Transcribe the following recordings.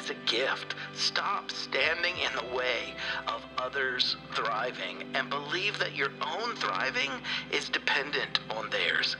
as a gift. Stop standing in the way of others thriving and believe that your own thriving is dependent on theirs.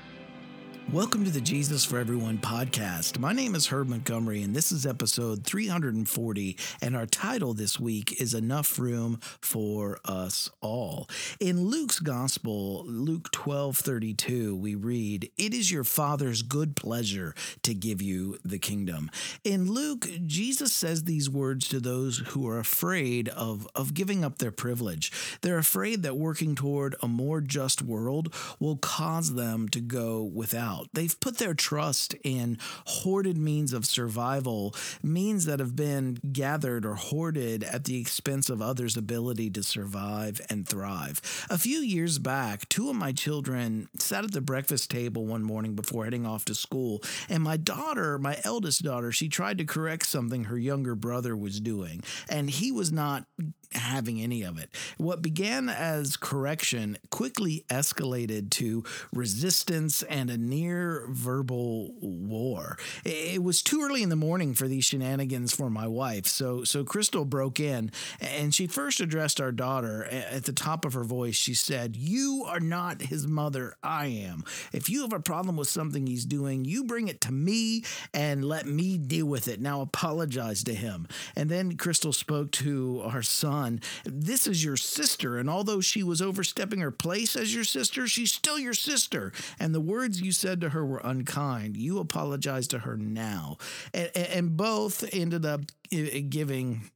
Welcome to the Jesus for Everyone podcast. My name is Herb Montgomery, and this is episode 340. And our title this week is Enough Room for Us All. In Luke's Gospel, Luke 12 32, we read, It is your Father's good pleasure to give you the kingdom. In Luke, Jesus says these words to those who are afraid of, of giving up their privilege. They're afraid that working toward a more just world will cause them to go without out. They've put their trust in hoarded means of survival, means that have been gathered or hoarded at the expense of others' ability to survive and thrive. A few years back, two of my children sat at the breakfast table one morning before heading off to school, and my daughter, my eldest daughter, she tried to correct something her younger brother was doing, and he was not having any of it. What began as correction quickly escalated to resistance and a near verbal war. It was too early in the morning for these shenanigans for my wife, so so Crystal broke in and she first addressed our daughter at the top of her voice. She said, "You are not his mother, I am. If you have a problem with something he's doing, you bring it to me and let me deal with it. Now apologize to him." And then Crystal spoke to our son, This is your sister. And although she was overstepping her place as your sister, she's still your sister. And the words you said to her were unkind. You apologize to her now. And, and both ended up giving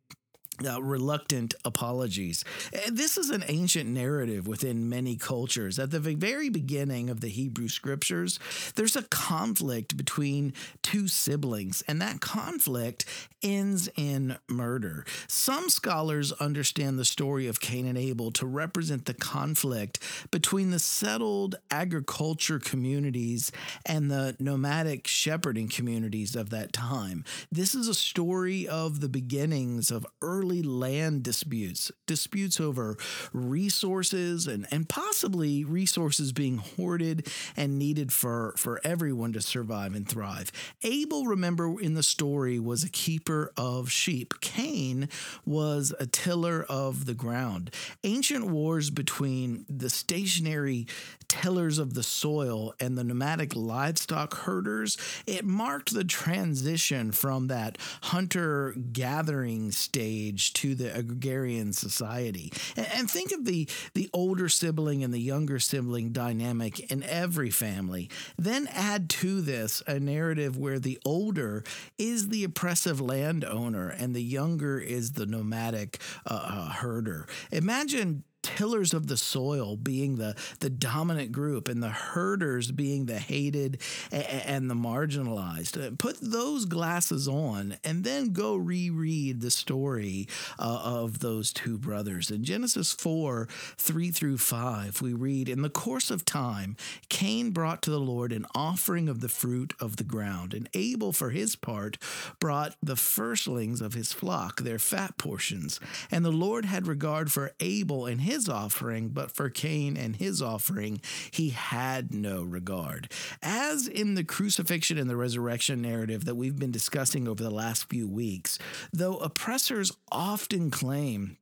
uh, reluctant apologies. This is an ancient narrative within many cultures. At the very beginning of the Hebrew scriptures, there's a conflict between two siblings, and that conflict ends in murder. Some scholars understand the story of Cain and Abel to represent the conflict between the settled agriculture communities and the nomadic shepherding communities of that time. This is a story of the beginnings of early early land disputes, disputes over resources and, and possibly resources being hoarded and needed for, for everyone to survive and thrive. Abel, remember in the story, was a keeper of sheep. Cain was a tiller of the ground. Ancient wars between the stationary tillers of the soil and the nomadic livestock herders, it marked the transition from that hunter gathering stage age to the agrarian society. And, think of the, the older sibling and the younger sibling dynamic in every family. Then add to this a narrative where the older is the oppressive landowner and the younger is the nomadic uh, uh, herder. Imagine tillers of the soil being the, the dominant group and the herders being the hated and the marginalized. Uh, put those glasses on and then go reread the story uh, of those two brothers. In Genesis 4 3 through 5, we read In the course of time, Cain brought to the Lord an offering of the fruit of the ground, and Abel, for his part, brought the firstlings of his flock, their fat portions. And the Lord had regard for Abel and his his offering, but for Cain and his offering, he had no regard. As in the crucifixion and the resurrection narrative that we've been discussing over the last few weeks, though oppressors often claim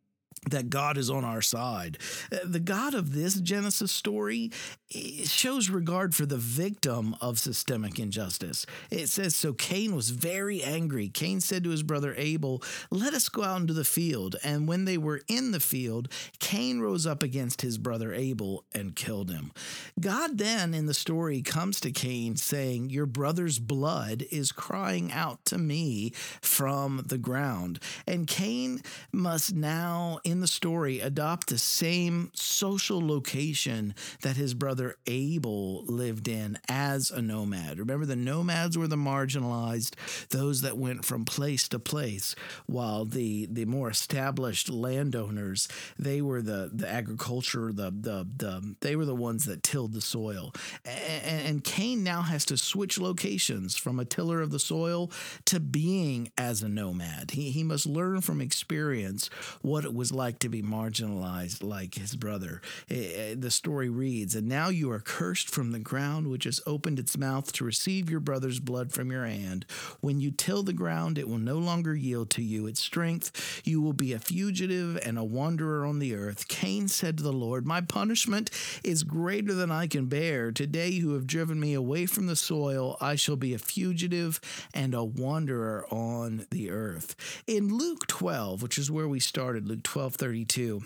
that God is on our side. Uh, the God of this Genesis story shows regard for the victim of systemic injustice. It says, So Cain was very angry. Cain said to his brother Abel, Let us go out into the field. And when they were in the field, Cain rose up against his brother Abel and killed him. God then in the story comes to Cain saying, Your brother's blood is crying out to me from the ground. And Cain must now, in the story adopt the same social location that his brother brother Abel lived in as a nomad. Remember, the nomads were the marginalized, those that went from place to place, while the the more established landowners they were the the agriculture, the the the they were the ones that tilled the soil. And, and Cain now has to switch locations from a tiller of the soil to being as a nomad. He he must learn from experience what it was like to be marginalized like his brother. The story reads, And now you are cursed from the ground which has opened its mouth to receive your brother's blood from your hand. When you till the ground, it will no longer yield to you its strength. You will be a fugitive and a wanderer on the earth. Cain said to the Lord, My punishment is greater than I can bear. Today you have driven me away from the soil. I shall be a fugitive and a wanderer on the earth. In Luke 12, which is where we started, Luke 12 32,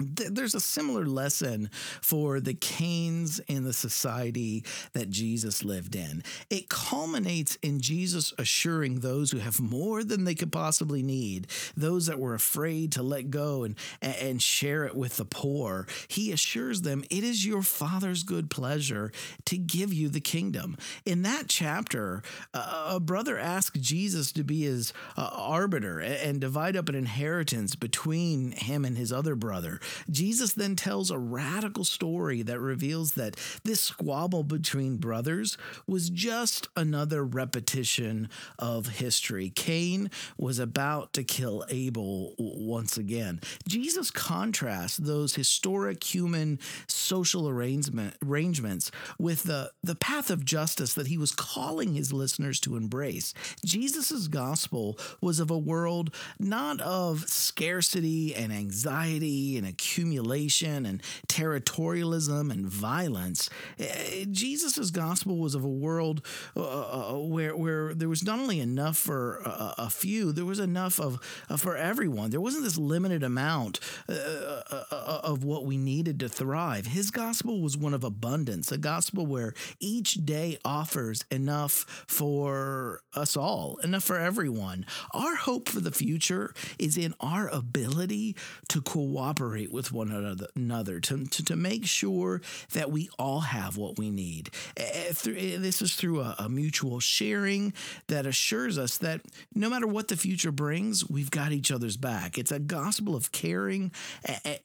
there's a similar lesson for the Cains in the society that Jesus lived in. It culminates in Jesus assuring those who have more than they could possibly need, those that were afraid to let go and, and share it with the poor. He assures them, It is your Father's good pleasure to give you the kingdom. In that chapter, a brother asked Jesus to be his uh, arbiter and divide up an inheritance between him and his other brother. Jesus then tells a radical story that reveals that this squabble between brothers was just another repetition of history. Cain was about to kill Abel once again. Jesus contrasts those historic human social arrangement, arrangements with the, the path of justice that he was calling his listeners to embrace. Jesus' gospel was of a world not of scarcity and anxiety and accumulation and territorialism and violence. Eh, Jesus' gospel was of a world uh, uh, where, where there was not only enough for a, a few, there was enough of uh, for everyone. There wasn't this limited amount uh, uh, uh, of what we needed to thrive. His gospel was one of abundance, a gospel where each day offers enough for us all, enough for everyone. Our hope for the future is in our ability to cooperate with with one another to, to, to make sure that we all have what we need. This is through a, a mutual sharing that assures us that no matter what the future brings, we've got each other's back. It's a gospel of caring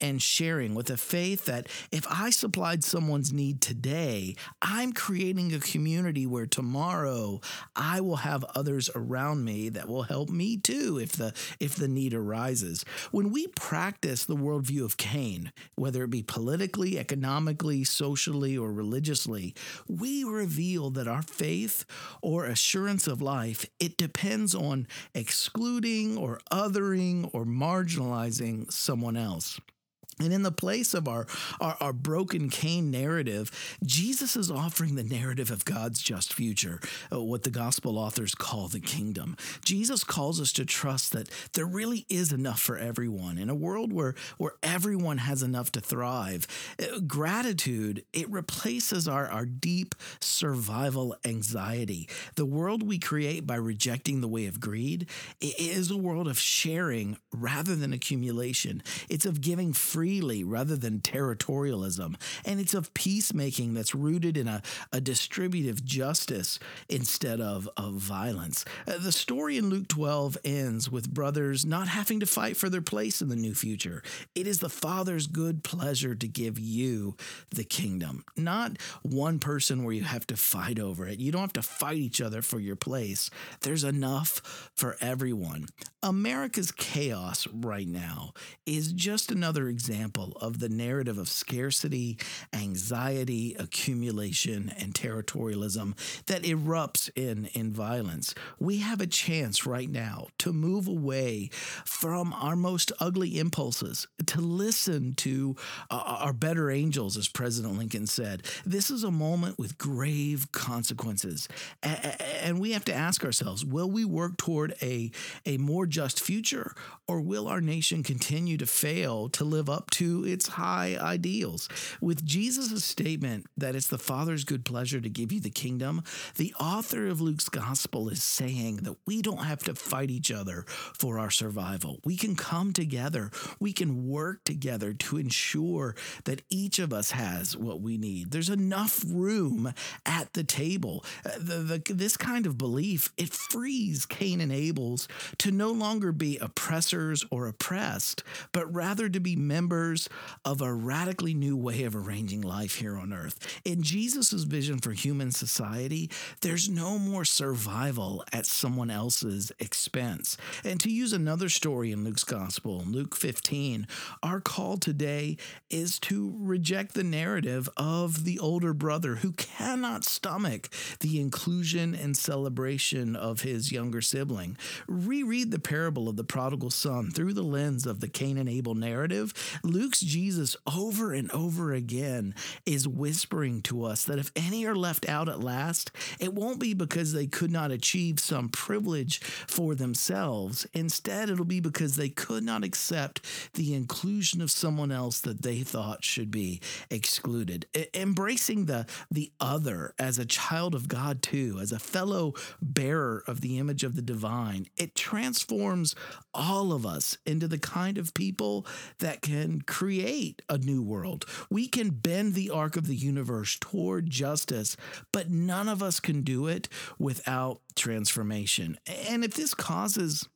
and sharing with a faith that if I supplied someone's need today, I'm creating a community where tomorrow I will have others around me that will help me too if the if the need arises. When we practice the worldview of Cain, whether it be politically, economically, socially, or religiously, we reveal that our faith or assurance of life, it depends on excluding or othering or marginalizing someone else. And in the place of our, our, our, broken Cain narrative, Jesus is offering the narrative of God's just future, uh, what the gospel authors call the kingdom. Jesus calls us to trust that there really is enough for everyone. In a world where, where everyone has enough to thrive, uh, gratitude, it replaces our, our deep survival anxiety. The world we create by rejecting the way of greed is a world of sharing rather than accumulation. It's of giving free freely rather than territorialism. And it's of peacemaking that's rooted in a, a distributive justice instead of, of violence. Uh, the story in Luke 12 ends with brothers not having to fight for their place in the new future. It is the Father's good pleasure to give you the kingdom, not one person where you have to fight over it. You don't have to fight each other for your place. There's enough for everyone. America's chaos right now is just another example example of the narrative of scarcity, anxiety, accumulation, and territorialism that erupts in, in violence. We have a chance right now to move away from our most ugly impulses, to listen to uh, our better angels, as President Lincoln said. This is a moment with grave consequences. And we have to ask ourselves will we work toward a, a more just future, or will our nation continue to fail to live up to its high ideals. With Jesus' statement that it's the Father's good pleasure to give you the kingdom, the author of Luke's gospel is saying that we don't have to fight each other for our survival. We can come together, we can work together to ensure that each of us has what we need. There's enough room at the table. Uh, the, the, this kind of belief, it frees Cain and Abel's to no longer be oppressors or oppressed, but rather to be members of a radically new way of arranging life here on earth. In Jesus' vision for human society, there's no more survival at someone else's expense. And to use another story in Luke's gospel, Luke 15, our call today is to reject the narrative of the older brother who cannot stomach the inclusion and celebration of his younger sibling. Reread the parable of the prodigal son through the lens of the Cain and Abel narrative. Luke's Jesus over and over again is whispering to us that if any are left out at last, it won't be because they could not achieve some privilege for themselves. Instead, it'll be because they could not accept the inclusion of someone else that they thought should be excluded. E- embracing the the other as a child of God too, as a fellow bearer of the image of the divine, it transforms all of us into the kind of people that can create a new world. We can bend the arc of the universe toward justice, but none of us can do it without transformation. And if this causes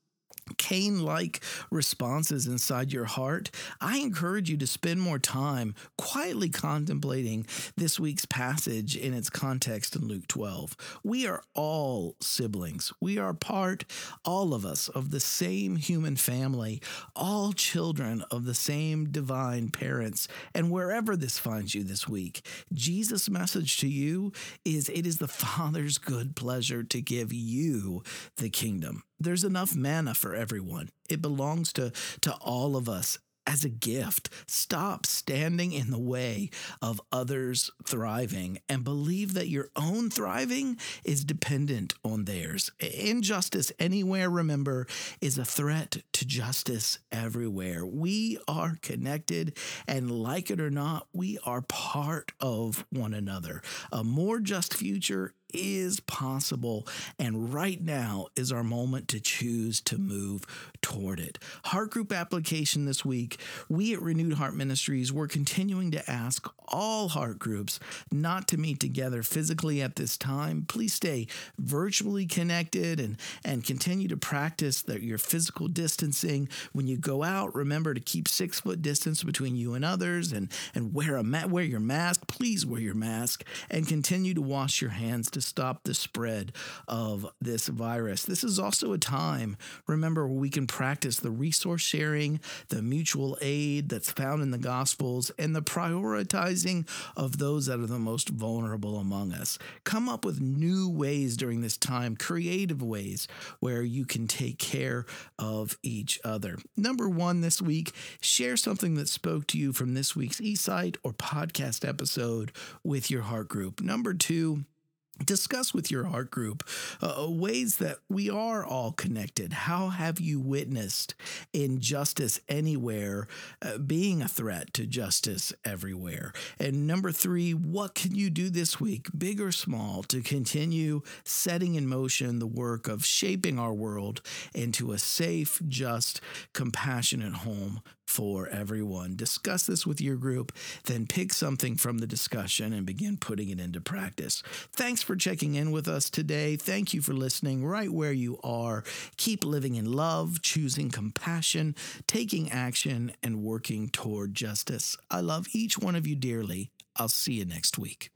Cain like responses inside your heart, I encourage you to spend more time quietly contemplating this week's passage in its context in Luke 12. We are all siblings. We are part, all of us, of the same human family, all children of the same divine parents. And wherever this finds you this week, Jesus' message to you is it is the Father's good pleasure to give you the kingdom. There's enough manna for everyone. It belongs to, to all of us as a gift. Stop standing in the way of others thriving and believe that your own thriving is dependent on theirs. Injustice anywhere, remember, is a threat to justice everywhere. We are connected, and like it or not, we are part of one another. A more just future is possible. And right now is our moment to choose to move toward it. Heart group application this week. We at Renewed Heart Ministries, we're continuing to ask all heart groups not to meet together physically at this time. Please stay virtually connected and, and continue to practice the, your physical distancing. When you go out, remember to keep six foot distance between you and others and, and wear, a ma- wear your mask. Please wear your mask and continue to wash your hands to stop the spread of this virus. This is also a time, remember, where we can practice the resource sharing, the mutual aid that's found in the Gospels, and the prioritizing of those that are the most vulnerable among us. Come up with new ways during this time, creative ways where you can take care of each other. Number one this week, share something that spoke to you from this week's eSight or podcast episode with your heart group. Number two, discuss with your heart group uh, ways that we are all connected. How have you witnessed injustice anywhere uh, being a threat to justice everywhere? And number three, what can you do this week, big or small, to continue setting in motion the work of shaping our world into a safe, just, compassionate home for everyone. Discuss this with your group, then pick something from the discussion and begin putting it into practice. Thanks for checking in with us today. Thank you for listening right where you are. Keep living in love, choosing compassion, taking action, and working toward justice. I love each one of you dearly. I'll see you next week.